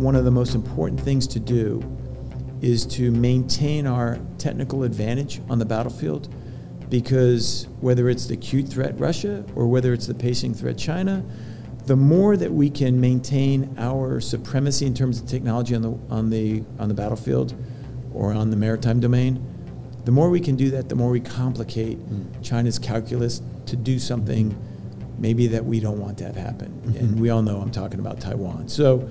one of the most important things to do is to maintain our technical advantage on the battlefield because whether it's the acute threat Russia or whether it's the pacing threat China, the more that we can maintain our supremacy in terms of technology on the on the on the battlefield or on the maritime domain, the more we can do that, the more we complicate mm. China's calculus to do something maybe that we don't want to have happen. Mm-hmm. And we all know I'm talking about Taiwan. So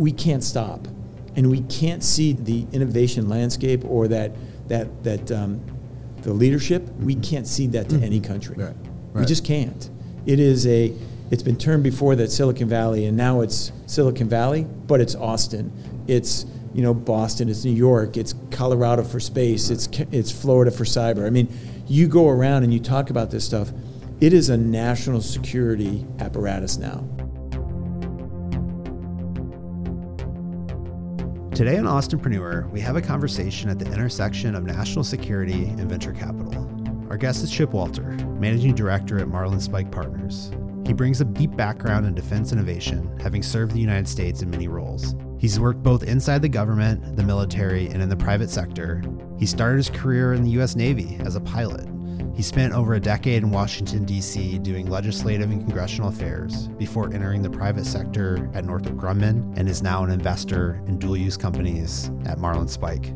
we can't stop, and we can't see the innovation landscape or that that that um, the leadership. Mm-hmm. We can't see that to mm-hmm. any country. Right. Right. We just can't. It is a. It's been termed before that Silicon Valley, and now it's Silicon Valley, but it's Austin. It's you know Boston. It's New York. It's Colorado for space. It's it's Florida for cyber. I mean, you go around and you talk about this stuff. It is a national security apparatus now. Today on Austinpreneur, we have a conversation at the intersection of national security and venture capital. Our guest is Chip Walter, Managing Director at Marlinspike Partners. He brings a deep background in defense innovation, having served the United States in many roles. He's worked both inside the government, the military, and in the private sector. He started his career in the U.S. Navy as a pilot. He spent over a decade in Washington, D.C., doing legislative and congressional affairs before entering the private sector at Northrop Grumman and is now an investor in dual use companies at Marlinspike.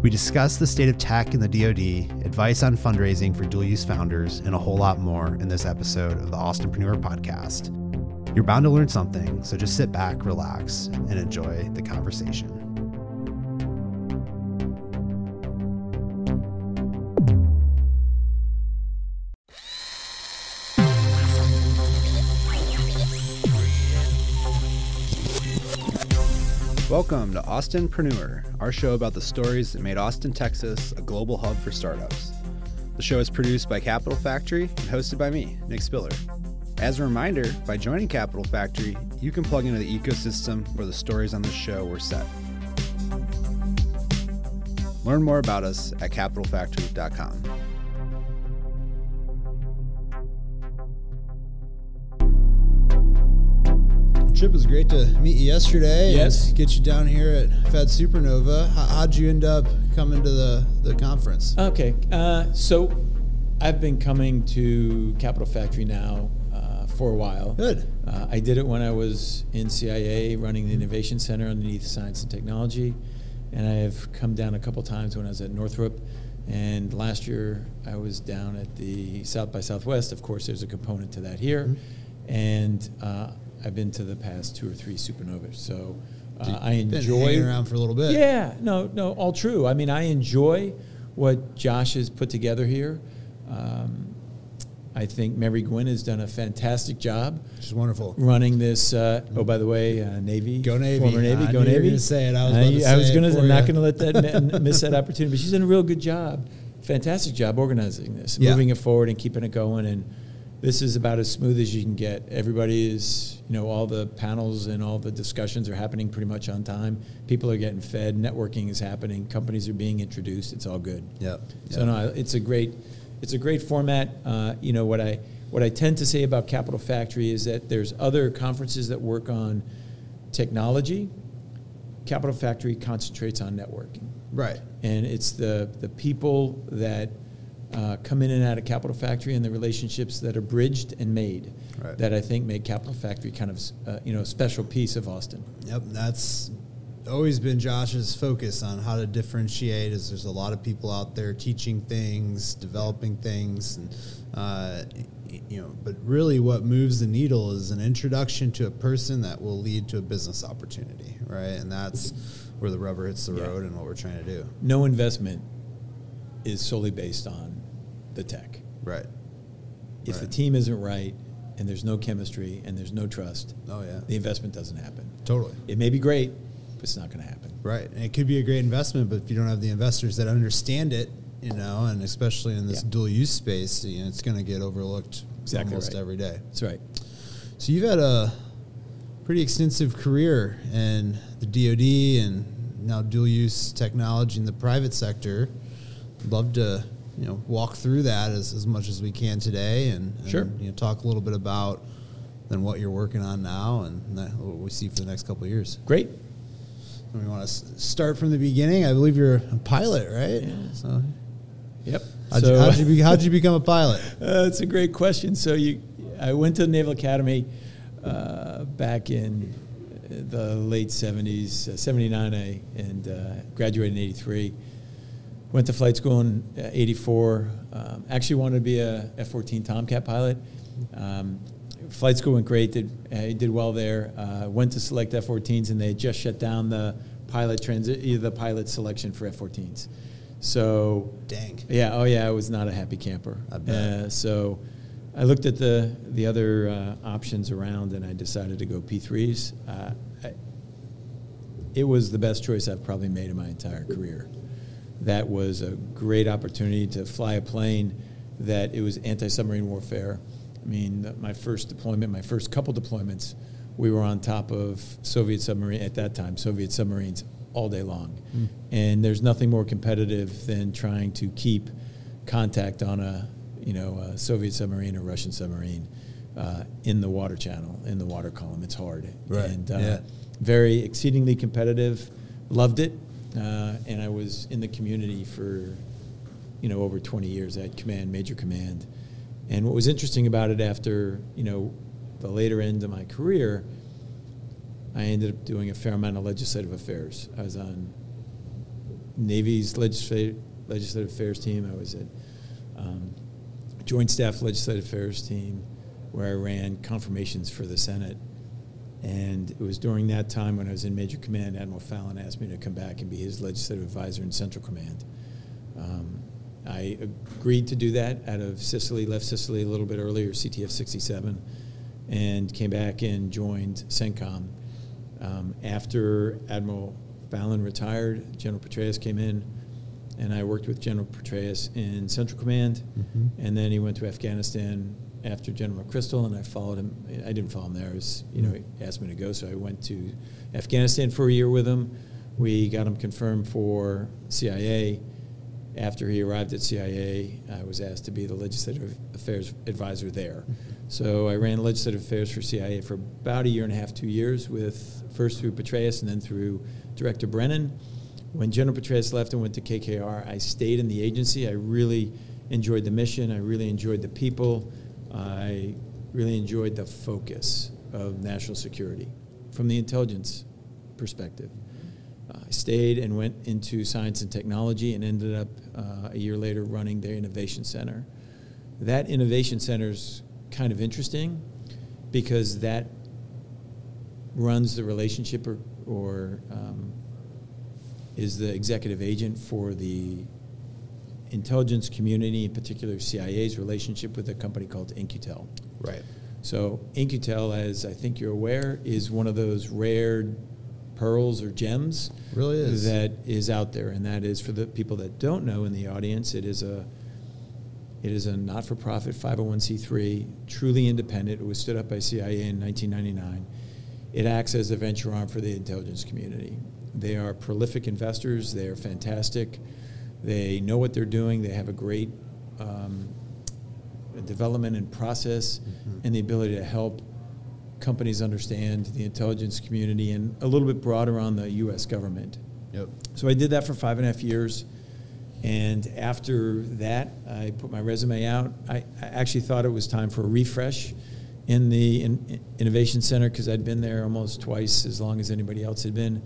We discuss the state of tech in the DoD, advice on fundraising for dual use founders, and a whole lot more in this episode of the Austinpreneur podcast. You're bound to learn something, so just sit back, relax, and enjoy the conversation. Welcome to Austinpreneur, our show about the stories that made Austin, Texas a global hub for startups. The show is produced by Capital Factory and hosted by me, Nick Spiller. As a reminder, by joining Capital Factory, you can plug into the ecosystem where the stories on this show were set. Learn more about us at capitalfactory.com. Chip, it was great to meet you yesterday. Yes. get you down here at Fed Supernova. How, would you end up coming to the, the conference? Okay. Uh, so I've been coming to Capital Factory now uh, for a while. Good. Uh, I did it when I was in CIA running the Innovation Center underneath Science and Technology. And I have come down a couple times when I was at Northrop. And last year I was down at the South by Southwest. Of course, there's a component to that here. Mm-hmm. And uh, I've been to the past two or three supernovas. So uh, I enjoy around for a little bit. Yeah, no, no, all true. I mean, I enjoy what Josh has put together here. Um, I think Mary Gwynn has done a fantastic job. She's wonderful running this. Uh, oh, by the way, uh, Navy, go Navy, former Navy, I go Navy. to say it. I was. I, I was going to. I'm not going to let that miss that opportunity. But she's done a real good job, fantastic job organizing this, yeah. moving it forward, and keeping it going. And this is about as smooth as you can get. Everybody is, you know, all the panels and all the discussions are happening pretty much on time. People are getting fed. Networking is happening. Companies are being introduced. It's all good. Yeah. So no, it's a great, it's a great format. Uh, you know what I what I tend to say about Capital Factory is that there's other conferences that work on technology. Capital Factory concentrates on networking. Right. And it's the the people that uh, come in and out of Capital Factory and the relationships that are bridged and made right. that I think make Capital Factory kind of uh, you know a special piece of Austin. Yep, that's always been Josh's focus on how to differentiate. Is there's a lot of people out there teaching things, developing things, and uh, you know, but really what moves the needle is an introduction to a person that will lead to a business opportunity, right? And that's where the rubber hits the yeah. road and what we're trying to do. No investment is solely based on the tech. Right. If right. the team isn't right and there's no chemistry and there's no trust, oh yeah, the investment doesn't happen. Totally. It may be great, but it's not going to happen. Right. And it could be a great investment, but if you don't have the investors that understand it, you know, and especially in this yeah. dual use space, you know, it's going to get overlooked exactly almost right. every day. That's right. So you've had a pretty extensive career in the DoD and now dual use technology in the private sector. Love to you know walk through that as, as much as we can today and, and sure. you know talk a little bit about than what you're working on now and that, what we see for the next couple of years. Great. We want to start from the beginning. I believe you're a pilot, right? Yeah. So, Yep. how'd, So- you, how'd, you be, how'd you become a pilot? Uh, that's a great question. So you, I went to the Naval Academy uh, back in the late '70s, uh, '79, I and uh, graduated in '83. Went to flight school in '84. Um, actually wanted to be a F-14 Tomcat pilot. Um, flight school went great. Did I did well there. Uh, went to select F-14s, and they had just shut down the pilot transit, the pilot selection for F-14s. So Dang. yeah, oh yeah, I was not a happy camper. I bet. Uh, so I looked at the the other uh, options around, and I decided to go P3s. Uh, I, it was the best choice I've probably made in my entire career. That was a great opportunity to fly a plane that it was anti-submarine warfare. I mean, my first deployment, my first couple deployments, we were on top of Soviet submarine at that time, Soviet submarines all day long. And there's nothing more competitive than trying to keep contact on a, you know, a Soviet submarine or Russian submarine uh, in the water channel, in the water column. It's hard. Right, And uh, yeah. very exceedingly competitive. Loved it, uh, and I was in the community for, you know, over 20 years. at command, major command, and what was interesting about it after, you know, the later end of my career, I ended up doing a fair amount of legislative affairs. I was on Navy's legislative legislative affairs team. I was at um, Joint Staff Legislative Affairs team, where I ran confirmations for the Senate. And it was during that time when I was in Major Command, Admiral Fallon asked me to come back and be his legislative advisor in Central Command. Um, I agreed to do that out of Sicily, left Sicily a little bit earlier, CTF 67, and came back and joined CENTCOM. Um, after Admiral Fallon retired, General Petraeus came in, and I worked with General Petraeus in Central Command, and then he went to Afghanistan after General McChrystal, and I followed him. I didn't follow him there. Was, you know, he asked me to go, so I went to Afghanistan for a year with him. We got him confirmed for CIA. After he arrived at CIA, I was asked to be the legislative affairs advisor there. So I ran legislative affairs for CIA for about a year and a half, two years, with first through Petraeus and then through Director Brennan. When General Petraeus left and went to KKR, I stayed in the agency. I really enjoyed the mission. I really enjoyed the people. I really enjoyed the focus of national security from the intelligence perspective. I stayed and went into science and technology and ended up uh, a year later running their innovation center. That innovation center is kind of interesting because that runs the relationship or, or um, is the executive agent for the intelligence community, in particular CIA's relationship with a company called In-Q-Tel. Right. So In-Q-Tel, as I think you're aware, is one of those rare pearls or gems Really is. that is out there, and that is for the people that don't know in the audience. It is a it is a not-for-profit 501c3, truly independent. It was stood up by CIA in 1999. It acts as a venture arm for the intelligence community. They are prolific investors. They are fantastic. They know what they're doing. They have a great um, development and process and the ability to help companies understand the intelligence community and a little bit broader on the U.S. government. Yep. So I did that for five and a half years. And after that, I put my resume out. I, I actually thought it was time for a refresh in the in, Innovation Center because I'd been there almost twice as long as anybody else had been.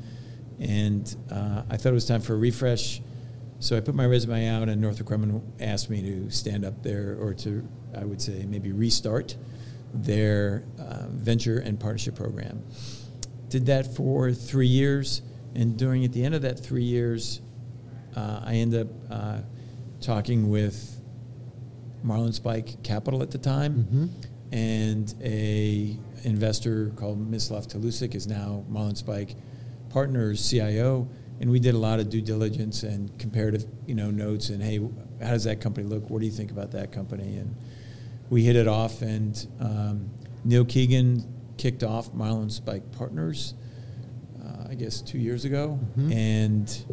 And uh, I thought it was time for a refresh. So I put my resume out, and Northrop Grumman asked me to stand up there or to, I would say, maybe restart their uh, venture and partnership program. Did that for three years, and during at the end of that three years, uh, I ended up uh, talking with Marlinspike Capital at the time, Mhm. and a investor called Mislav Talusik is now Marlinspike Partners CIO, and we did a lot of due diligence and comparative, you know, notes and hey, how does that company look? What do you think about that company? And we hit it off, and um, Neil Keegan kicked off Marlinspike Partners, uh, I guess two years ago, Mhm. and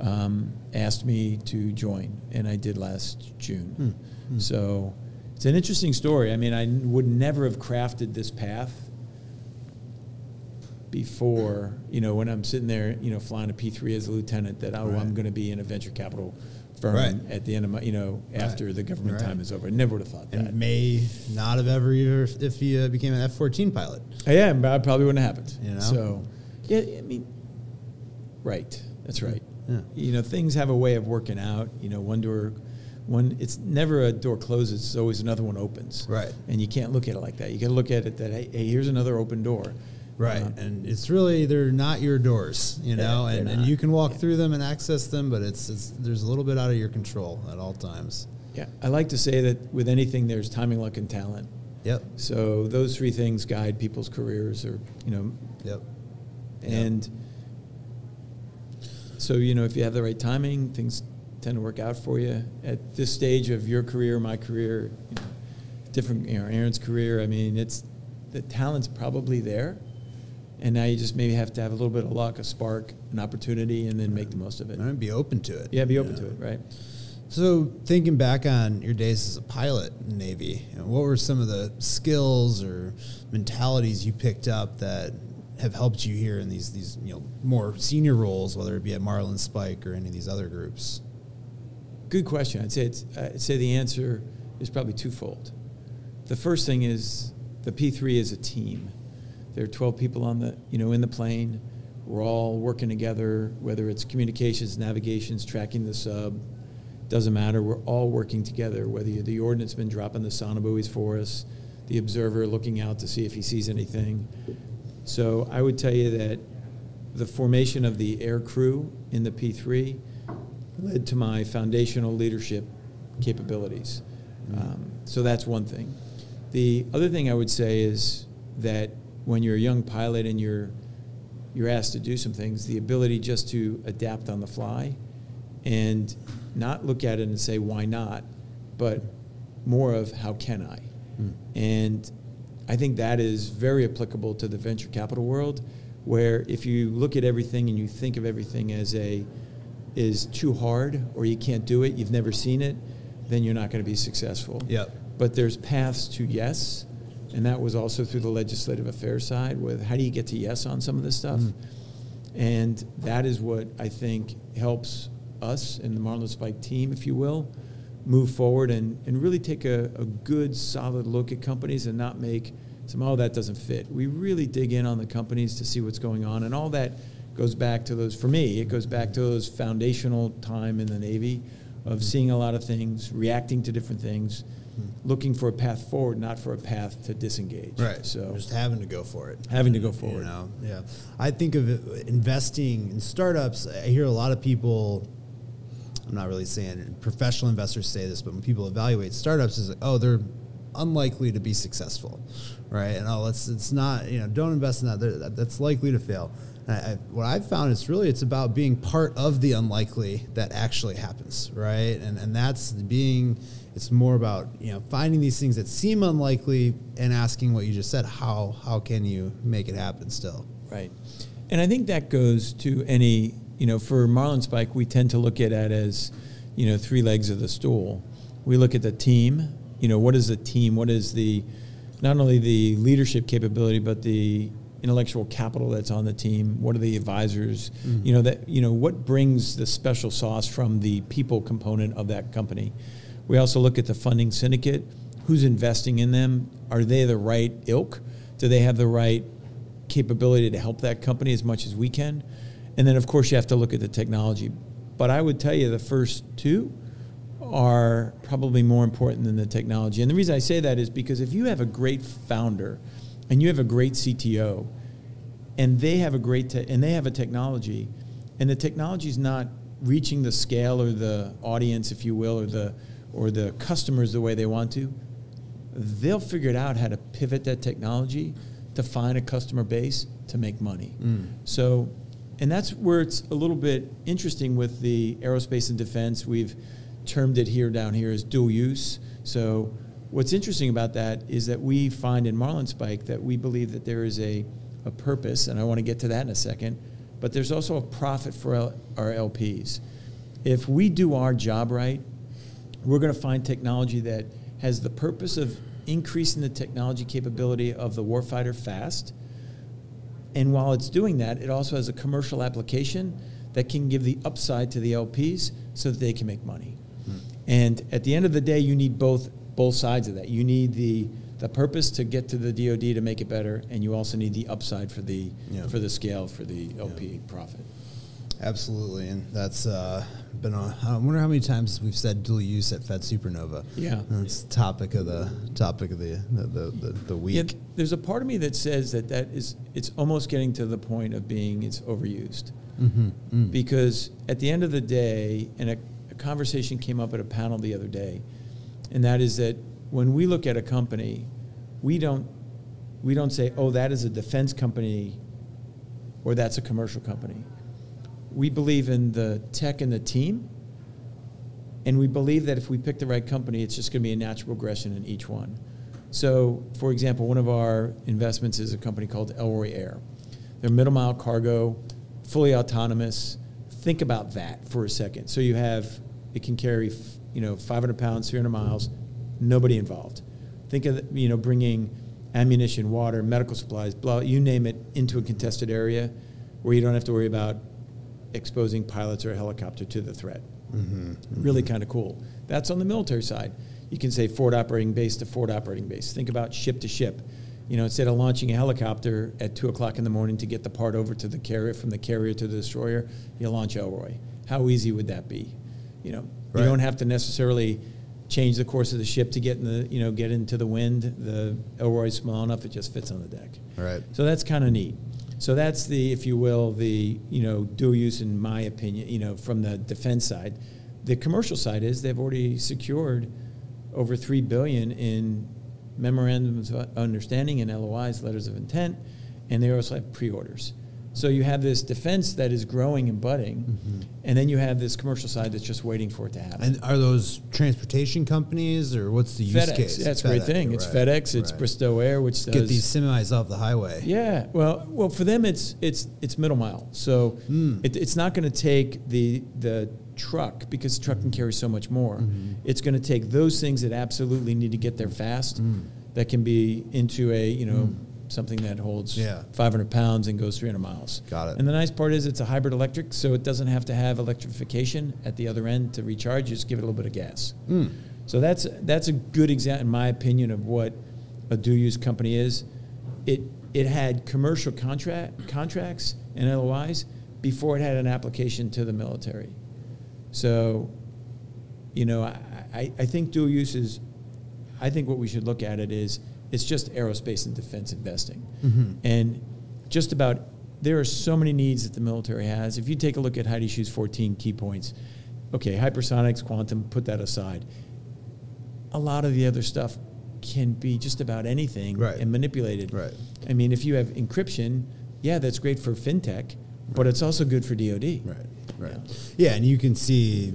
um, asked me to join, and I did last June. Hmm. Hmm. So It's an interesting story. I mean, I would never have crafted this path before, you know, when I'm sitting there, you know, flying a P3 as a lieutenant, that, oh, Right. I'm going to be in a venture capital firm Right. at the end of my, you know, after Right. the government time is over. I never would have thought that. May not have ever if, he uh, became an F fourteen pilot. Yeah, but I probably wouldn't have happened. You know? So, yeah, I mean, right. That's right. Yeah. You know, things have a way of working out. You know, one door, one. It's never a door closes. It's always another one opens. Right. And you can't look at it like that. You got to look at it that hey, hey, here's another open door. Right, Um, and it's really they're not your doors, you know, and, and you can walk Yeah. through them and access them, but it's, it's there's a little bit out of your control at all times. yeah. I like to say that with anything, there's timing, luck, and talent. Yep, So those three things guide people's careers, or you know, yep, And so, you know, if you have the right timing, things tend to work out for you. At this stage of your career, my career, you know, different, you know, Aaron's career, I mean, it's the talent's probably there. And now you just maybe have to have a little bit of luck, a spark, an opportunity, and then make the most of it. and be open to it. Yeah, be you open know. to it, right? So, thinking back on your days as a pilot in Navy, you know, what were some of the skills or mentalities you picked up that have helped you here in these these you know more senior roles, whether it be at Marlinspike or any of these other groups? Good question. I'd say it's, I'd say the answer is probably twofold. The first thing is the P3 is a team. There are 12 people on the you know in the plane. We're all working together, whether it's communications, navigations, tracking the sub. Doesn't matter. We're all working together. Whether you're the ordnanceman dropping the sonobuoys for us, the observer looking out to see if he sees anything. So I would tell you that the formation of the air crew in the P3 led to my foundational leadership capabilities. Um, so that's one thing. The other thing I would say is that when you're a young pilot and you're you're asked to do some things, the ability just to adapt on the fly and not look at it and say why not, but more of how can I? Hmm. And I think that is very applicable to the venture capital world, where if you look at everything and you think of everything as a is too hard or you can't do it, you've never seen it, then you're not going to be successful. Yep. But there's paths to yes, and that was also through the legislative affairs side with how do you get to yes on some of this stuff? Mm-hmm. And that is what I think helps us in the Marlinspike team, if you will, move forward and, and really take a, a good, solid look at companies and not make some, oh, that doesn't fit. We really dig in on the companies to see what's going on. And all that goes back to those, for me, it goes back to those foundational time in the Navy of seeing a lot of things, reacting to different things, looking for a path forward, not for a path to disengage. Right. So just having to go for it. having to go You forward. know, yeah. I think of it, investing in startups. I hear a lot of people. I'm not really saying professional investors say this, but when people evaluate startups, is like, oh, they're unlikely to be successful, right? And oh, it's it's not you know don't invest in that. They're- that's likely to fail. I, I, what I've found is really it's about being part of the unlikely that actually happens, right? And and that's being. It's more about you know finding these things that seem unlikely and asking what you just said. How how can you make it happen still? Right. And I think that goes to any, you know, for Marlinspike, we tend to look at it as, you know, three legs of the stool. We look at the team, you know, what is the team? What is the, not only the leadership capability, but the intellectual capital that's on the team? What are the advisors? Mm-hmm. You know, that, you know, what brings the special sauce from the people component of that company? We also look at the funding syndicate. Who's investing in them? Are they the right ilk? Do they have the right capability to help that company as much as we can. And then, of course, you have to look at the technology. But I would tell you the first two are probably more important than the technology. And the reason I say that is because if you have a great founder and you have a great CTO and they have a great te- and they have a technology and the technology is not reaching the scale or the audience if you will or the or the customers the way they want to they'll figure it out how to pivot that technology to find a customer base to make money. Mm. So, and that's where it's a little bit interesting with the aerospace and defense. We've termed it here down here as dual use. So, what's interesting about that is that we find in Marlinspike that we believe that there is a, a purpose, and I want to get to that in a second, but there's also a profit for L- our LPs. If we do our job right, we're going to find technology that has the purpose of increasing the technology capability of the warfighter fast. And while it's doing that, it also has a commercial application that can give the upside to the LPs so that they can make money. Hmm. And at the end of the day, you need both both sides of that. You need the the purpose to get to the DoD to make it better, and you also need the upside for the Yeah. for the scale for the LP profit. Absolutely, and that's uh, been. A, I wonder how many times we've said dual use at Fed Supernova. Yeah. that's the topic of the topic of the the the, the, the week. Yeah, there's a part of me that says that that is it's almost getting to the point of being it's overused. Mm-hmm. because at the end of the day, and a, a conversation came up at a panel the other day, and that is that when we look at a company, we don't we don't say, oh, that is a defense company, or that's a commercial company. We believe in the tech and the team, and we believe that if we pick the right company, it's just going to be a natural progression in each one. So, for example, one of our investments is a company called Elroy Air. They're middle mile cargo, fully autonomous. Think about that for a second. So you have it can carry, you know, 500 pounds, 300 miles, nobody involved. Think of you know bringing ammunition, water, medical supplies, blah, you name it, into a contested area where you don't have to worry about exposing pilots or a helicopter to the threat. Mm-hmm. Really mm-hmm. kind of cool. That's on the military side. You can say forward operating base to forward operating base. Think about ship to ship. You know, instead of launching a helicopter at two o'clock in the morning to get the part over to the carrier, from the carrier to the destroyer, you launch Elroy. How easy would that be? You know, Right. you don't have to necessarily change the course of the ship to get in the, you know, get into the wind. The Elroy's small enough; it just fits on the deck. Right. So that's kind of neat. So that's the, if you will, the you know dual use in my opinion. You know, from the defense side, the commercial side is they've already secured over three billion in memorandums of understanding and LOIs, letters of intent, and they also have pre-orders. So you have this defense that is growing and budding, and then you have this commercial side that's just waiting for it to happen. And are those transportation companies, or what's the use FedEx, case? that's a great thing. It's right, FedEx, it's right. Bristow Air, which does Get these semis off the highway. Yeah, well, well, for them it's it's it's middle mile, so Hmm. it, it's not going to take the the truck because the truck can carry so much more. Mm-hmm. It's going to take those things that absolutely need to get there fast, that can be into a you know something that holds. Yeah. 500 pounds and goes 300 miles. Got it. And the nice part is it's a hybrid electric, so it doesn't have to have electrification at the other end to recharge. You just give it a little bit of gas. Hmm. So that's that's a good example, in my opinion, of what a dual use company is. It it had commercial contract contracts and LOIs before it had an application to the military. So, you know, I, I, I think dual use is. I think what we should look at it is it's just aerospace and defense investing, mm-hmm. and just about there are so many needs that the military has. If you take a look at Heidi Shyu's 14 key points, okay, hypersonics, quantum, put that aside. A lot of the other stuff can be just about anything Right. and manipulated. Right. I mean, if you have encryption, yeah, that's great for fintech, but it's also good for DoD. Right, right. Yeah. Yeah, and you can see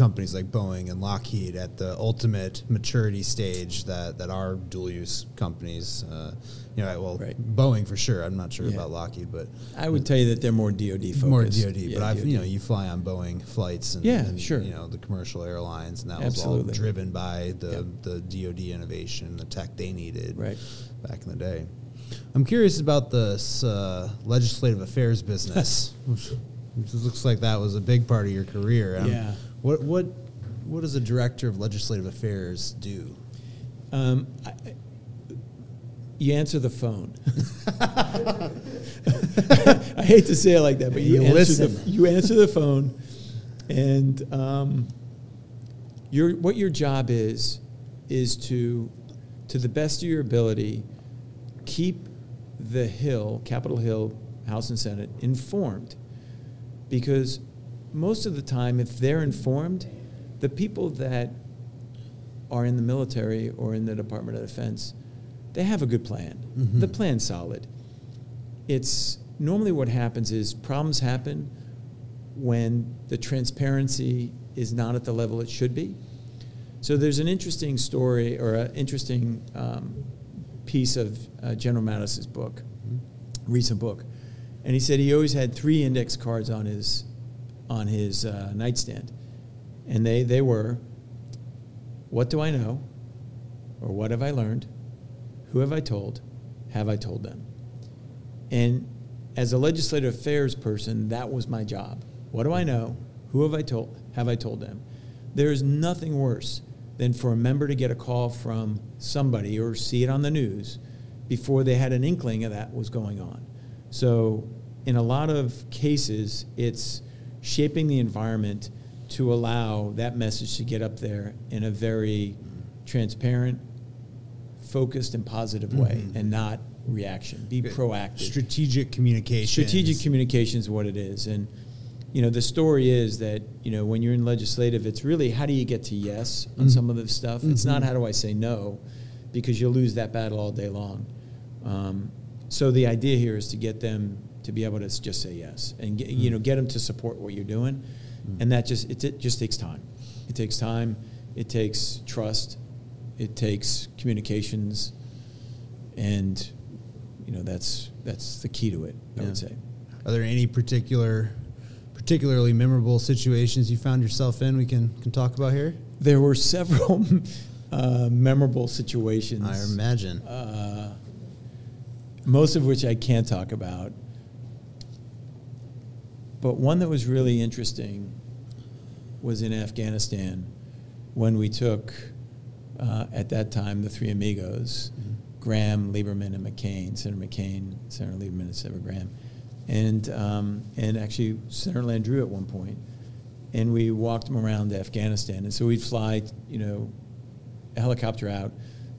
companies like Boeing and Lockheed at the ultimate maturity stage that, that are dual use companies. Uh, you know, well, Right. Boeing for sure. I'm not sure Yeah. about Lockheed, but I would tell you that they're more DoD focused. more DoD. Yeah, but I've DoD. you know you fly on Boeing flights and, Yeah, and, sure. you know the commercial airlines and that was all driven by the the DoD innovation, the tech they needed Right. back in the day. I'm curious about this uh, legislative affairs business. which looks like that was a big part of your career. Um, Yeah. What what what does a director of legislative affairs do? Um, I, you answer the phone. I hate to say it like that, but you, You answer listen. The, you answer the phone, and um, your what your job is is to, to the best of your ability, keep the Hill, Capitol Hill, House and Senate informed, because most of the time, if they're informed, the people that are in the military or in the Department of Defense, they have a good plan. Mhm. The plan's solid. It's normally what happens is problems happen when the transparency is not at the level it should be. So there's an interesting story or an interesting um, piece of uh, General Mattis's book, recent book, and he said he always had three index cards on his on his uh, nightstand, and they they were, what do I know, or what have I learned? Who have I told? Have I told them? And as a legislative affairs person, that was my job. What do I know? Who have I told? Have I told them? There is nothing worse than for a member to get a call from somebody or see it on the news before they had an inkling of that was going on. So, in a lot of cases, it's shaping the environment to allow that message to get up there in a very transparent, focused, and positive way, Mhm. and not reaction. Be proactive. Strategic communication. Strategic communication is what it is, and you know the story is that you know when you're in legislative, it's really how do you get to yes on Mhm. some of this stuff. It's not Mhm. how do I say no, because you'll lose that battle all day long. Um, so the idea here is to get them to be able to just say yes, and get, you know get them to support what you're doing, and that just it, it just takes time. It takes time. It takes trust. It takes communications, and you know that's that's the key to it. I Yeah. would say. Are there any particular, particularly memorable situations you found yourself in? We can can talk about here. There were several uh, memorable situations. I imagine. Uh, most of which I can't talk about. But one that was really interesting was in Afghanistan when we took, uh, at that time, the three amigos, Graham, Lieberman, and McCain, Senator McCain, Senator Lieberman, and Senator Graham, and, um, and actually Senator Landrieu at one point. And we walked them around Afghanistan. And so we'd fly, you know, a helicopter out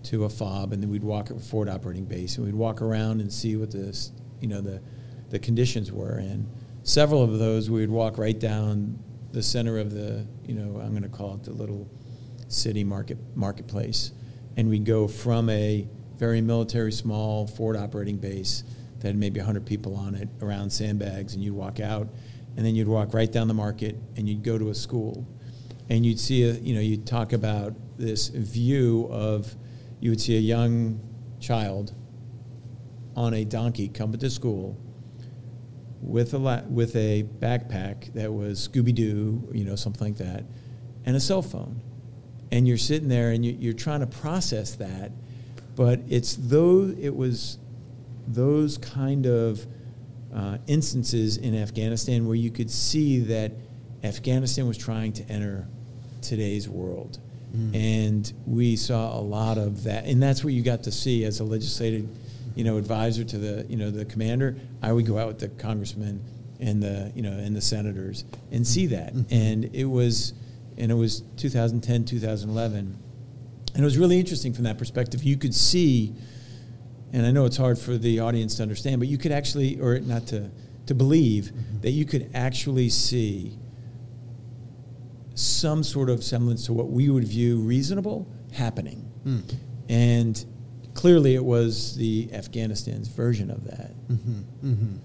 to a fob, and then we'd walk at Forward Operating Base, and we'd walk around and see what the, you know, the, the conditions were. And several of those, we would walk right down the center of the, you know, I'm going to call it the little city market marketplace, and we'd go from a very military small Forward Operating Base that had maybe 100 people on it around sandbags, and you'd walk out, and then you'd walk right down the market, and you'd go to a school. And you'd see a you know you'd talk about this view of you would see a young child on a donkey come to school with a la- with a backpack that was Scooby Doo you know something like that and a cell phone and you're sitting there and you, you're trying to process that but it's though it was those kind of uh, instances in Afghanistan where you could see that Afghanistan was trying to enter today's world. Mm. And we saw a lot of that. And that's what you got to see as a legislative, you know, advisor to the, you know, the commander. I would go out with the congressmen and the, you know, and the senators and see that. Mhm. And it was, and it was 2010, 2011. And it was really interesting from that perspective. You could see, and I know it's hard for the audience to understand, but you could actually, or not to, to believe, Mhm. that you could actually see some sort of semblance to what we would view reasonable happening. Mm. And clearly it was the Afghanistan's version of that. Mhm. Mhm.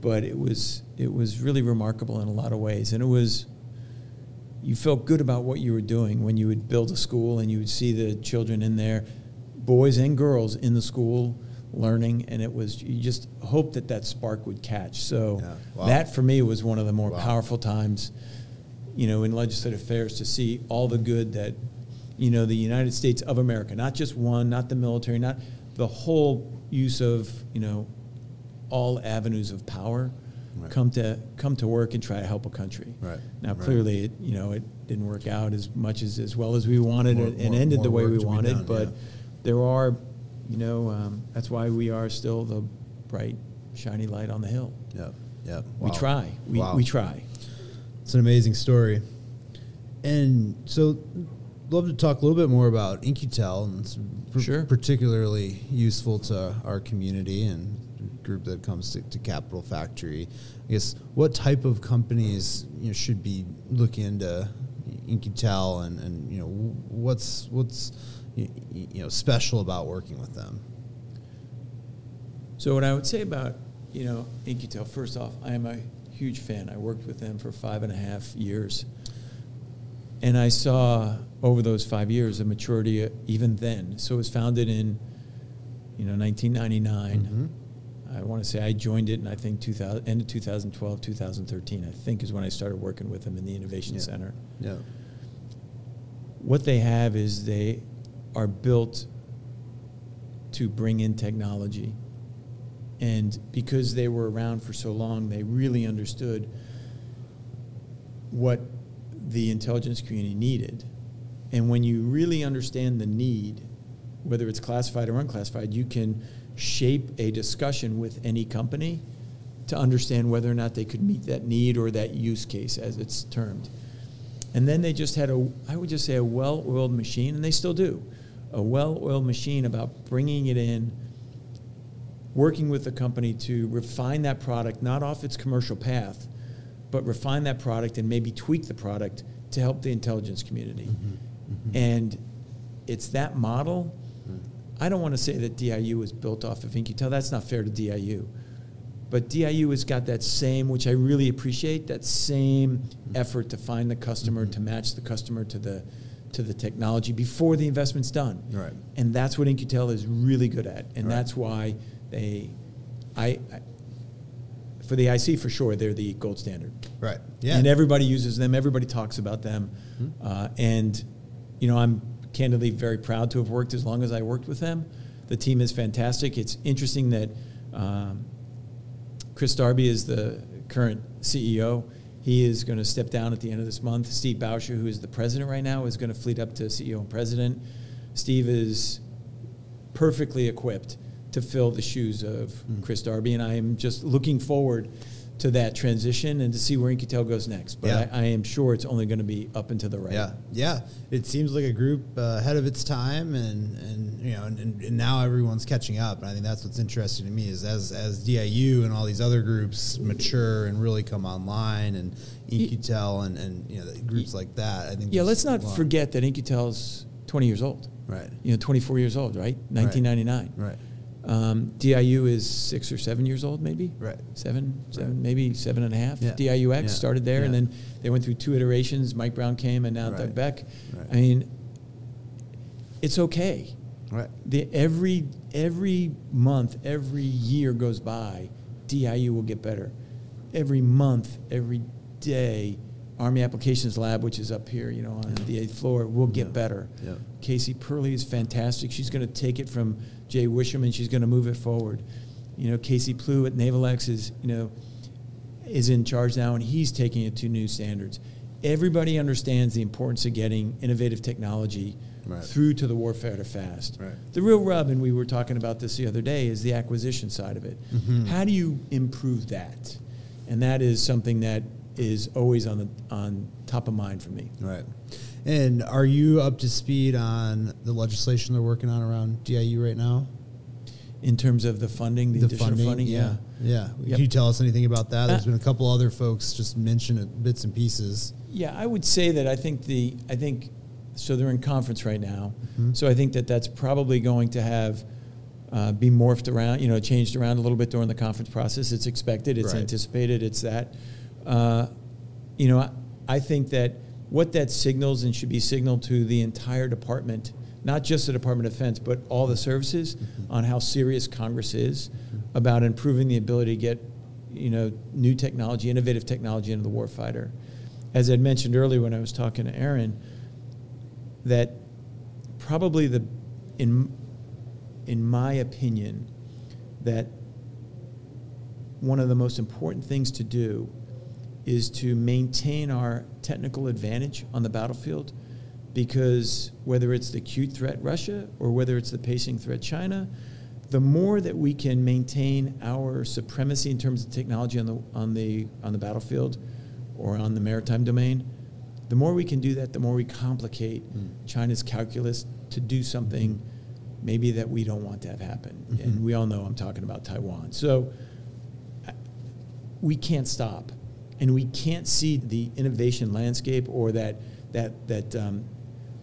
But it was it was really remarkable in a lot of ways. And it was you felt good about what you were doing when you would build a school and you would see the children in there, boys and girls in the school learning and it was you just hoped that that spark would catch. So Yeah. Wow. that for me was one of the more Wow. powerful times you know, in legislative affairs to see all the good that, you know, the United States of America, not just one, not the military, not the whole use of, you know, all avenues of power Right. come to come to work and try to help a country. Right. Now, Right. clearly, it, you know, it didn't work out as much as as well as we wanted More- it and more- ended the way we wanted. done, but yeah. there are, you know, um, that's why we are still the bright, shiny light on the hill. Yep. Yep. We try. We, Wow. we try. It's an amazing story. And so, love to talk a little bit more about In-Q-Tel, and it's par- Sure. particularly useful to our community and group that comes to, to Capital Factory. I guess what type of companies you know should be looking into In-Q-Tel, and, and you know what's what's y- y- you know special about working with them. So what I would say about you know In-Q-Tel, first off, I am a huge fan. I worked with them for five and a half years, and I saw over those five years a maturity uh, even then. So it was founded in you know 1999. I want to say I joined it in I think 2000, end of 2012, 2013. I think is when I started working with them in the Innovation Yeah. Center. Yeah. What they have is they are built to bring in technology. And because they were around for so long, they really understood what the intelligence community needed. And when you really understand the need, whether it's classified or unclassified, you can shape a discussion with any company to understand whether or not they could meet that need or that use case, as it's termed. And then they just had a, I would just say, a well oiled machine, and they still do, a well oiled machine about bringing it in, working with the company to refine that product, not off its commercial path, but refine that product and maybe tweak the product to help the intelligence community. Mm-hmm. Mm-hmm. And it's that model. Mm-hmm. I don't want to say that DIU is built off of In-Q-Tel. That's not fair to DIU. But DIU has got that same, which I really appreciate, that same mm-hmm. effort to find the customer, mm-hmm. to match the customer to the to the technology before the investment's done. Right. And that's what In-Q-Tel is really good at. And right. that's why they I, I for the IC for sure, they're the gold standard. Right. Yeah. And everybody uses them. Everybody talks about them. Mm-hmm. Uh, and you know, I'm candidly very proud to have worked as long as I worked with them. The team is fantastic. It's interesting that um, Chris Darby is the current CEO. He is going to step down at the end of this month. Steve Bauscher, who is the president right now, is going to fleet up to CEO and president. Steve is perfectly equipped to fill the shoes of mm. Chris Darby, and I am just looking forward to that transition and to see where In-Q-Tel goes next. But yeah. I, I, am sure it's only going to be up and to the right. Yeah, yeah. It seems like a group uh, ahead of its time, and and you know, and, and, now everyone's catching up. And I think that's what's interesting to me is as as DIU and all these other groups mature and really come online, and In-Q-Tel and and you know groups like that. I think. Yeah, let's not forget that is 20 years old. Right. You know, 24 years old, right? 1999. Right. Um, DIU is six or seven years old, maybe. Right. Seven, seven, right. maybe seven and a half. Yeah. DIUX yeah. started there, yeah. and then they went through two iterations. Mike Brown came, and now right. Doug Beck. Right. I mean, it's okay. Right. The, every every month, every year goes by, DIU will get better. Every month, every day, Army Applications Lab, which is up here, you know, on the eighth floor, will get better. Yeah. Casey Perley is fantastic. She's going to take it from Jay Wisham, and she's going to move it forward. You know, Casey Plew at NavalX is, you know, is in charge now, and he's taking it to new standards. Everybody understands the importance of getting innovative technology right. through to the warfighter fast. Right. The real rub, and we were talking about this the other day, is the acquisition side of it. Mm-hmm. How do you improve that? And that is something that is always on the on top of mind for me. Right. And are you up to speed on the legislation they're working on around DIU right now? In terms of the funding, the, the additional funding, funding yeah, yeah. Yep. Can you tell us anything about that? There's uh, been a couple other folks just mention it, bits and pieces. Yeah, I would say that I think the I think so. They're in conference right now, mm-hmm. so I think that that's probably going to have uh, be morphed around, you know, changed around a little bit during the conference process. It's expected, it's right. anticipated, it's that. Uh, you know, I, I think that what that signals and should be signaled to the entire department, not just the Department of Defense, but all the services mm-hmm. on how serious Congress is mm-hmm. about improving the ability to get, you know, new technology, innovative technology into the warfighter. As I mentioned earlier when I was talking to Aaron, that probably the, in, in my opinion, that one of the most important things to do is to maintain our technical advantage on the battlefield because whether it's the acute threat Russia or whether it's the pacing threat China, the more that we can maintain our supremacy in terms of technology on the on the on the battlefield or on the maritime domain, the more we can do that, the more we complicate mm. China's calculus to do something maybe that we don't want to have happen. Mm-hmm. And we all know I'm talking about Taiwan. So we can't stop and we can't see the innovation landscape or that that that um,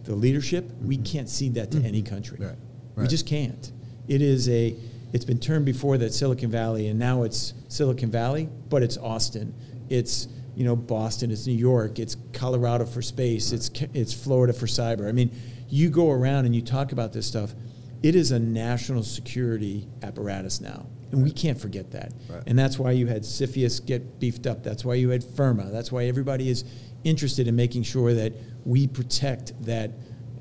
the leadership. Mm-hmm. We can't see that to mm-hmm. any country. Right. Right. We just can't. It is a. It's been termed before that Silicon Valley, and now it's Silicon Valley, but it's Austin. It's you know Boston. It's New York. It's Colorado for space. Right. It's it's Florida for cyber. I mean, you go around and you talk about this stuff. It is a national security apparatus now. And we can't forget that. Right. And that's why you had CFIUS get beefed up. That's why you had FIRRMA. That's why everybody is interested in making sure that we protect that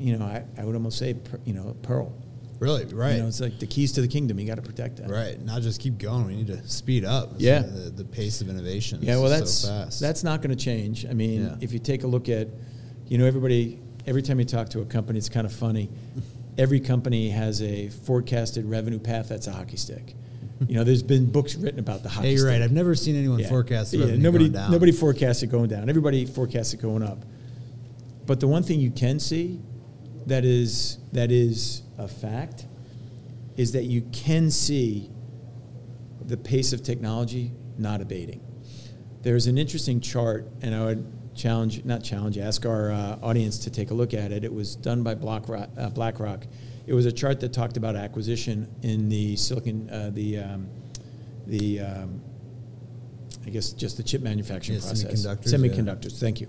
you know, I, I would almost say, per- you know, pearl. Really, right. You know, it's like the keys to the kingdom. You got to protect that. Right, not just keep going. We need to speed up. Yeah. the, the pace of innovation. Yeah, well, so that's fast. that's not going to change. I mean, Yeah. if you take a look at, you know, everybody. Every time you talk to a company, it's kind of funny. Every company has a forecasted revenue path that's a hockey stick. You know, there's been books written about the hockey. Hey, you're stick. right. I've never seen anyone Yeah. forecast. Yeah, nobody going down. nobody forecasts it going down. Everybody forecasts it going up. But the one thing you can see that is that is a fact is that you can see the pace of technology not abating. There's an interesting chart, and I would challenge, not challenge, ask our uh, audience to take a look at it. It was done by BlackRock. Uh, BlackRock. It was a chart that talked about acquisition in the silicon, uh, the um, the um, I guess just the chip manufacturing Yeah, process. semiconductors, yeah. Semiconductors. Thank you.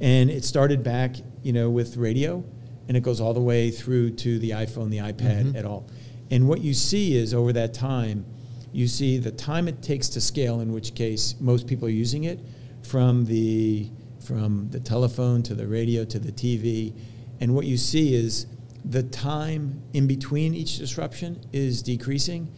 And it started back, you know, with radio, and it goes all the way through to the iPhone, the iPad, Mhm. at all. And what you see is over that time, you see the time it takes to scale. In which case, most people are using it from the from the telephone to the radio to the TV, and what you see is the time in between each disruption is decreasing,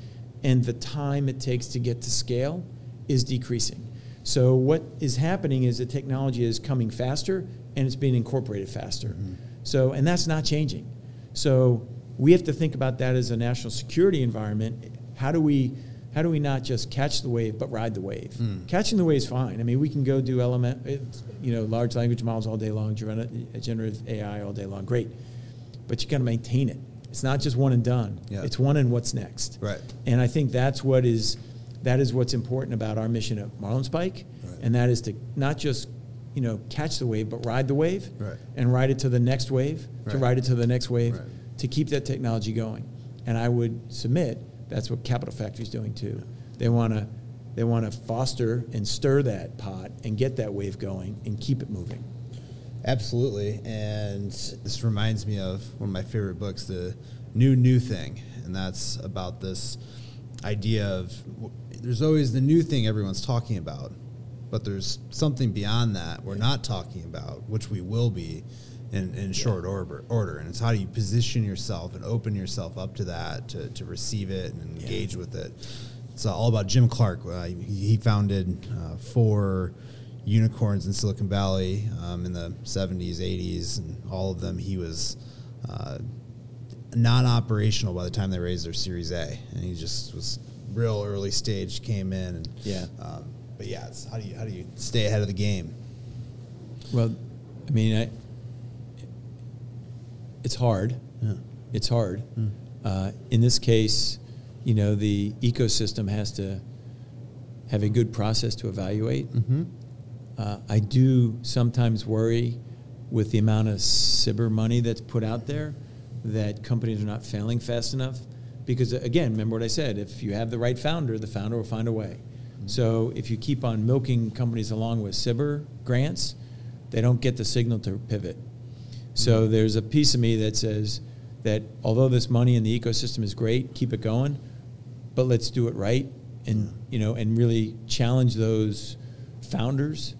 and the time it takes to get to scale is decreasing. So what is happening is the technology is coming faster and it's being incorporated faster. So and that's not changing. So we have to think about that as a national security environment. How do we how do we not just catch the wave but ride the wave? Mm. Catching the wave is fine. I mean, we can go do LLM, you know, large language models all day long, gener- generative AI all day long. Great, but you got to maintain it. It's not just one and done. Yeah. It's one and what's next. Right. And I think that's what is that is what's important about our mission at Marlinspike, Right. and that is to not just you know catch the wave, but ride the wave, Right. and ride it to the next wave, to ride it to the next wave, Right. to keep that technology going. And I would submit that's what Capital Factory is doing too. They want to they want to foster and stir that pot and get that wave going and keep it moving. Absolutely. And this reminds me of one of my favorite books, The New New Thing. And that's about this idea of there's always the new thing everyone's talking about, but there's something beyond that we're not talking about, which we will be in, in short order, order. And it's how do you position yourself and open yourself up to that, to, to receive it and Yeah. engage with it. It's all about Jim Clark. Uh, he he founded uh, four unicorns in Silicon Valley um, in the 70s, 80s, and all of them he was uh, non-operational by the time they raised their Series A, and he just was real early stage, came in, and Yeah. Um, but yeah, it's how do you how do you stay ahead of the game? Well, I mean, I, it's hard. Yeah. It's hard. Hmm. Uh, in this case, you know, the ecosystem has to have a good process to evaluate. Mm-hmm. Uh, I do sometimes worry with the amount of SBIR money that's put out there that companies are not failing fast enough. Because uh, again, remember what I said: if you have the right founder, the founder will find a way. Mm-hmm. So if you keep on milking companies along with SBIR grants, they don't get the signal to pivot. So mm-hmm. there's a piece of me that says that although this money in the ecosystem is great, keep it going, but let's do it right and you know and really challenge those founders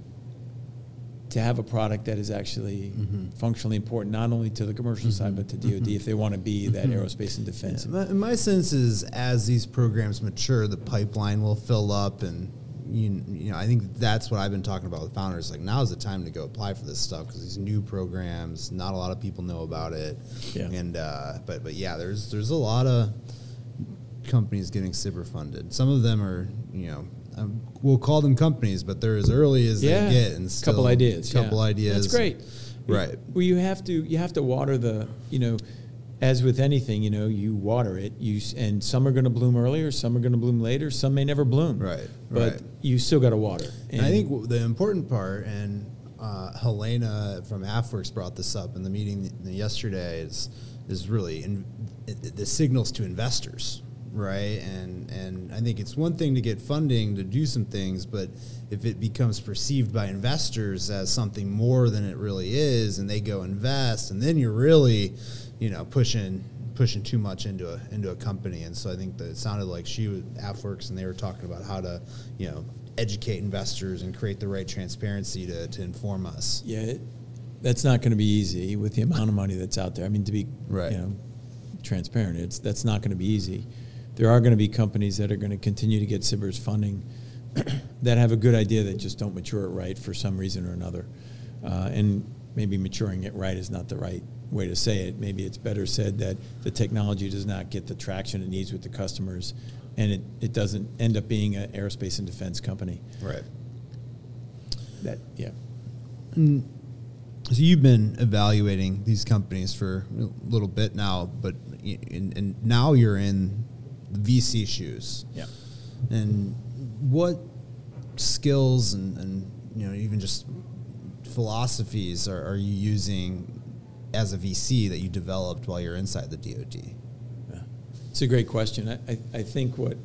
to have a product that is actually Mhm. functionally important not only to the commercial side but to DoD if they want to be that Mhm. aerospace and defense. My, my sense is as these programs mature, the pipeline will fill up, and you, you know, I think that's what I've been talking about with founders. Like now is the time to go apply for this stuff because these new programs, not a lot of people know about it. Yeah. And uh, but but yeah, there's there's a lot of companies getting SBIR funded. Some of them are you know. Um, we'll call them companies, but they're as early as yeah, they get, and still couple ideas, couple yeah. ideas. That's great. Right. Well, you have to you have to water the you know, as with anything, you know, you water it. You and some are going to bloom earlier, some are going to bloom later, some may never bloom. Right, But right. you still got to water. And I think w- the important part, and uh, Helena from AFWERX brought this up in the meeting yesterday, is is really in, it, the signals to investors, right? And and I think it's one thing to get funding to do some things, but if it becomes perceived by investors as something more than it really is, and they go invest, and then you're really, you know, pushing pushing too much into a into a company. And so I think that it sounded like she was AFWERX, and they were talking about how to, you know, educate investors and create the right transparency to, to inform us. Yeah, it, that's not going to be easy with the amount of money that's out there. I mean, to be Right. you know transparent, it's that's not going to be easy. There are going to be companies that are going to continue to get SBIRS funding that have a good idea that just don't mature it right for some reason or another, uh, and maybe maturing it right is not the right way to say it. Maybe it's better said that the technology does not get the traction it needs with the customers, and it, it doesn't end up being an aerospace and defense company. Right. That yeah. So you've been evaluating these companies for a little bit now, but y- and, and now you're in the VC shoes. Yeah. And what skills and, and you know even just philosophies are, are you using as a VC that you developed while you're inside the DoD? Yeah. It's a great question. I, I, I think what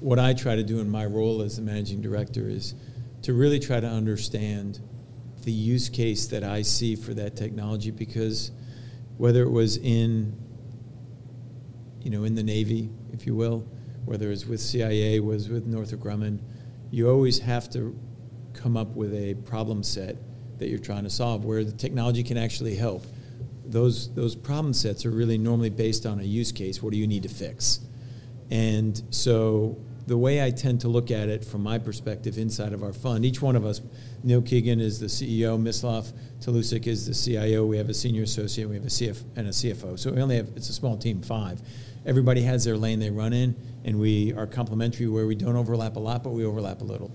what I try to do in my role as the managing director is to really try to understand the use case that I see for that technology because whether it was in you know in the Navy, if you will, whether it's with CIA, was with Northrop Grumman, you always have to come up with a problem set that you're trying to solve where the technology can actually help. Those those problem sets are really normally based on a use case. What do you need to fix? And so the way I tend to look at it from my perspective inside of our fund, each one of us, Neil Keegan is the CEO, Mislav Talusik is the CIO, we have a senior associate, we have a CF and a CFO. So we only have, it's a small team, five. Everybody has their lane they run in, and we are complementary where we don't overlap a lot, but we overlap a little.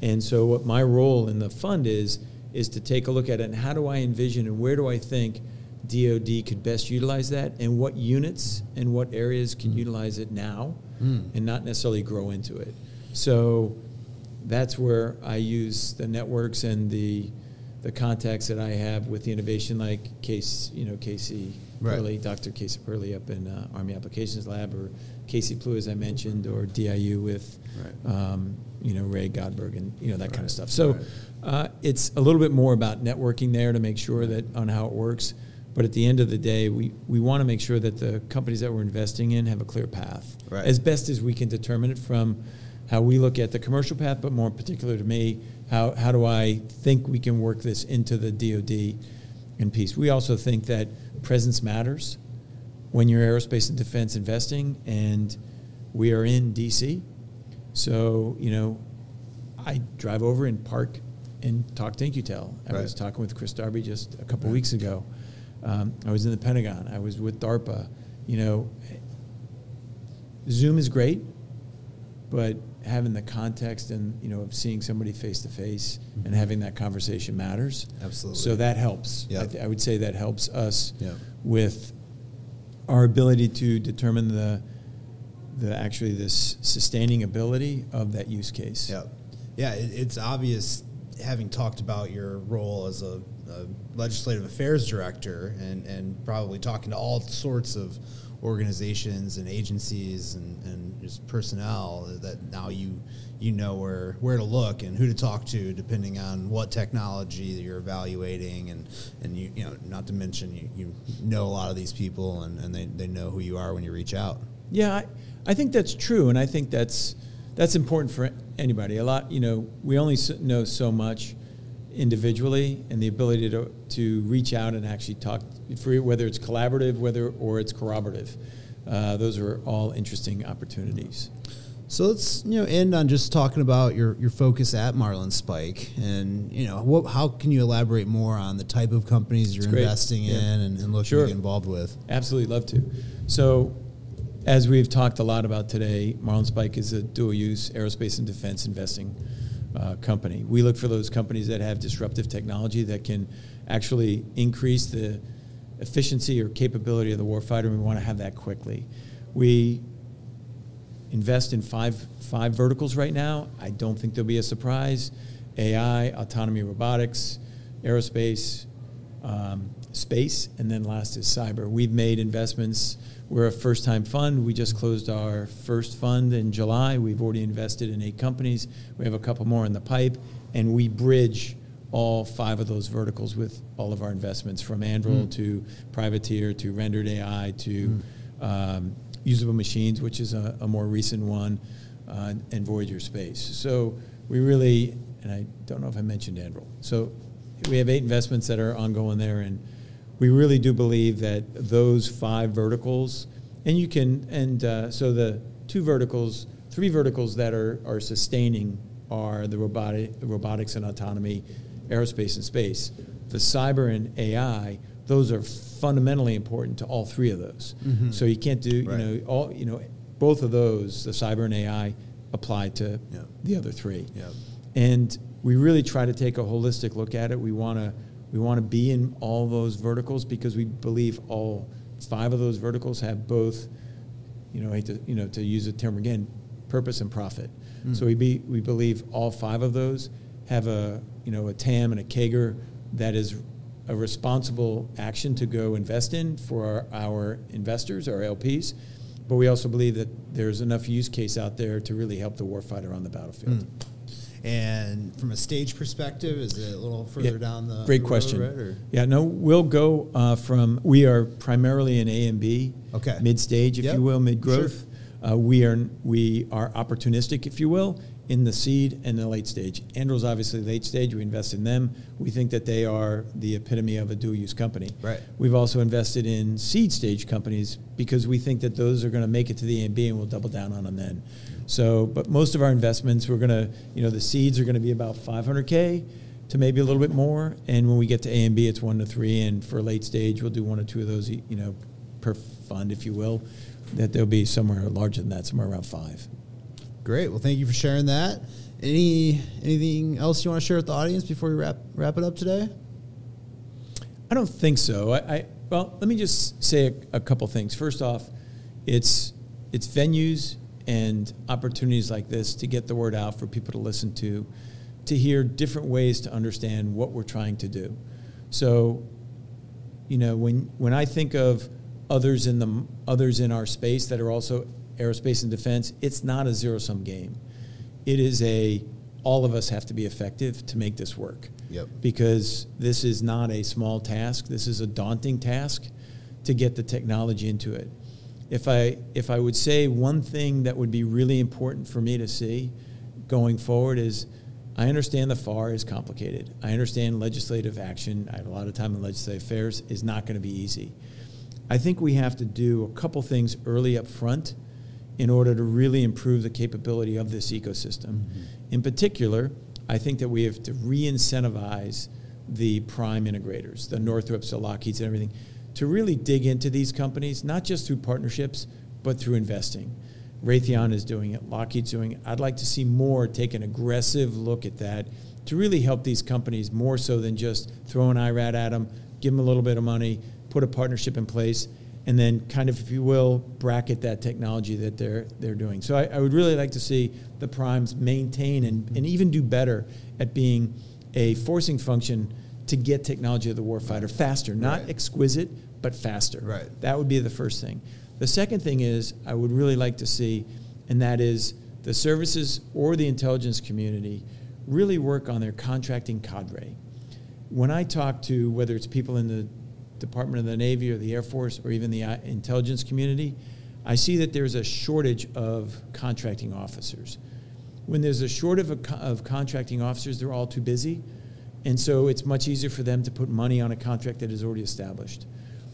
And so what my role in the fund is, is to take a look at it and how do I envision and where do I think DoD could best utilize that and what units and what areas can utilize it now and not necessarily grow into it. So that's where I use the networks and the the contacts that I have with the innovation like Case, you know, Casey Right. Perley, Dr. Casey Perley up in uh, Army Applications Lab or Casey Plu, as I mentioned, or DIU with, Right. um, you know, Ray Godberg and, you know, that kind of stuff. So Right. uh, it's a little bit more about networking there to make sure that on how it works. But at the end of the day, we, we want to make sure that the companies that we're investing in have a clear path. Right. As best as we can determine it from how we look at the commercial path, but more particular to me, how, how do I think we can work this into the DoD in peace? We also think that presence matters when you're aerospace and defense investing, and we are in DC. So, you know, I drive over and park and talk to In-Q-Tel. I Right. was talking with Chris Darby just a couple weeks ago. Um, I was in the Pentagon. I was with DARPA. You know, Zoom is great, but having the context and you know of seeing somebody face to face and having that conversation matters. Absolutely. So that helps. Yeah. I, th- I would say that helps us Yeah. with our ability to determine the the actually this sustaining ability of that use case. Yeah, yeah. It, it's obvious, having talked about your role as a, legislative affairs director, and and probably talking to all sorts of organizations and agencies and, and just personnel that now you you know where where to look and who to talk to depending on what technology that you're evaluating. And and you you know not to mention you, you know a lot of these people and, and they, they know who you are when you reach out. Yeah, I, I think that's true, and I think that's that's important for anybody. A lot, you know, we only know so much individually, and the ability to to reach out and actually talk, for whether it's collaborative, whether or it's corroborative. Uh, those are all interesting opportunities. So let's you know end on just talking about your, your focus at Marlinspike, and you know what, how can you elaborate more on the type of companies you're investing Yeah. in and, and looking Sure. to get involved with. Absolutely love to. So, as we've talked a lot about today, Marlinspike is a dual use aerospace and defense investing uh, company. We look for those companies that have disruptive technology that can actually increase the efficiency or capability of the warfighter, and we want to have that quickly. We invest in five five verticals right now. I don't think there'll be a surprise. AI, autonomy, robotics, aerospace, um, space, and then last is cyber. We've made investments. We're a first-time fund. We just closed our first fund in July. We've already invested in eight companies. We have a couple more in the pipe, and we bridge all five of those verticals with all of our investments, from Anduril to Privateer to Rendered AI to um, Usable Machines, which is a, a more recent one, uh, and Voyager Space. So we really, and I don't know if I mentioned Anduril. So we have eight investments that are ongoing there, and we really do believe that those five verticals, and you can, and uh, so the two verticals, three verticals that are are sustaining are the robotic, robotics and autonomy, aerospace and space, the cyber and AI. Those are fundamentally important to all three of those. Mhm. So you can't do, Right. you know, all you know, both of those, the cyber and AI, apply to Yeah. the other three. Yeah. And we really try to take a holistic look at it. We want to we want to be in all those verticals because we believe all five of those verticals have both, you know, I hate to, you know, to use the term again, purpose and profit. Mm. So we be we believe all five of those have a you know a TAM and a CAGR that is a responsible action to go invest in for our, our investors, our LPs. But we also believe that there's enough use case out there to really help the warfighter on the battlefield. Mm. And from a stage perspective, is it a little further Yeah, down the Great road, question. right, Yeah, no, we'll go uh, from, we are primarily in A and B. Okay. Mid-stage, if Yep, you will, mid-growth. Uh, We are, we are opportunistic, if you will, in the seed and the late stage. Anduril's obviously late stage, we invest in them. We think that they are the epitome of a dual-use company. Right. We've also invested in seed stage companies because we think that those are going to make it to the A and B, and we'll double down on them then. So, but most of our investments, we're going to, you know, the seeds are going to be about 500K to maybe a little bit more. And when we get to A and B, it's one to three. And for late stage, we'll do one or two of those, you know, per fund, if you will. That there'll be somewhere larger than that, somewhere around five. Great. Well, thank you for sharing that. Any anything else you want to share with the audience before we wrap wrap it up today? I don't think so. I, I well, let me just say a, a couple things. First off, it's it's venues and opportunities like this to get the word out for people to listen to, to hear different ways to understand what we're trying to do. So, you know, when when I think of others in the others in our space that are also aerospace and defense, it's not a zero sum game. It is a all of us have to be effective to make this work Yep. because this is not a small task. This is a daunting task to get the technology into it. If I if I would say one thing that would be really important for me to see going forward is I understand the FAR is complicated. I understand legislative action. I have a lot of time in legislative affairs is not going to be easy. I think we have to do a couple things early up front in order to really improve the capability of this ecosystem. Mm-hmm. In particular, I think that we have to re-incentivize the prime integrators, the Northrops, the Lockheeds, and everything, to really dig into these companies, not just through partnerships, but through investing. Raytheon is doing it, Lockheed's doing it. I'd like to see more take an aggressive look at that to really help these companies more so than just throw an IRAD at them, give them a little bit of money, put a partnership in place, and then kind of, if you will, bracket that technology that they're they're doing. So I, I would really like to see the primes maintain and, and even do better at being a forcing function to get technology to the warfighter faster, not Right. exquisite, but faster. Right. That would be the first thing. The second thing is I would really like to see, and that is the services or the intelligence community really work on their contracting cadre. When I talk to whether it's people in the Department of the Navy or the Air Force or even the uh, intelligence community, I see that there's a shortage of contracting officers. When there's a shortage of, of contracting officers, they're all too busy. And so it's much easier for them to put money on a contract that is already established.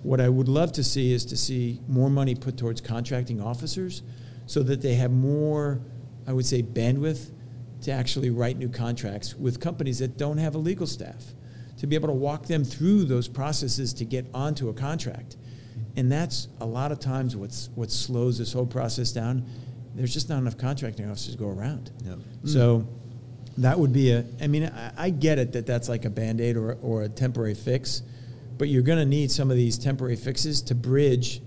What I would love to see is to see more money put towards contracting officers so that they have more, I would say, bandwidth to actually write new contracts with companies that don't have a legal staff, to be able to walk them through those processes to get onto a contract. And that's a lot of times what's, what slows this whole process down. There's just not enough contracting officers to go around. Yep. So that would be a, I mean, I, I get it that that's like a band aid or, or a temporary fix, but you're going to need some of these temporary fixes to bridge,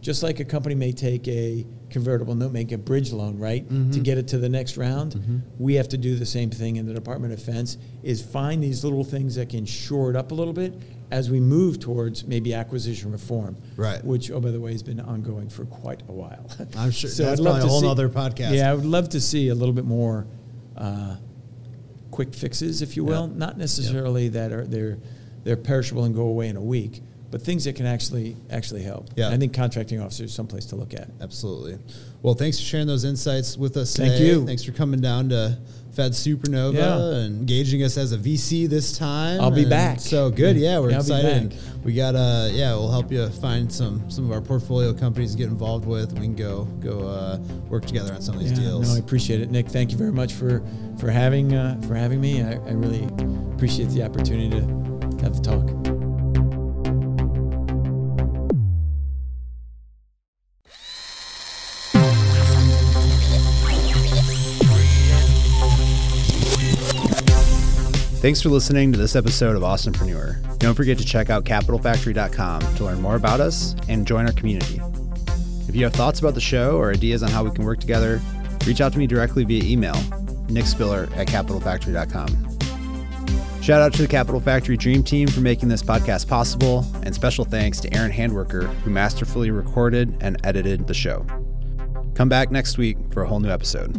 just like a company may take a convertible note, make a bridge loan, right, to get it to the next round. We have to do the same thing in the Department of Defense, is find these little things that can shore it up a little bit as we move towards maybe acquisition reform. Right. Which, oh, by the way, has been ongoing for quite a while. I'm sure So that's I'd probably a whole see- nother podcast. Yeah, I would love to see a little bit more uh, quick fixes, if you will. Yeah. Not necessarily that are they're they're perishable and go away in a week, but things that can actually actually help. Yeah. I think contracting officers is someplace to look at. Absolutely. Well, thanks for sharing those insights with us Thank today. you. Thanks for coming down to Fed Supernova Yeah. and engaging us as a VC this time. I'll be back. So good. Yeah, we're Yeah, excited. We got uh yeah, we'll help you find some some of our portfolio companies to get involved with. We can go go uh, work together on some of these Yeah, deals. No, I appreciate it, Nick. Thank you very much for for having uh, for having me. I, I really appreciate the opportunity to have the talk. Thanks for listening to this episode of Austinpreneur. Don't forget to check out capitalfactory.com to learn more about us and join our community. If you have thoughts about the show or ideas on how we can work together, reach out to me directly via email, nickspiller at capitalfactory.com. Shout out to the Capital Factory Dream Team for making this podcast possible, and special thanks to Aaron Handworker, who masterfully recorded and edited the show. Come back next week for a whole new episode.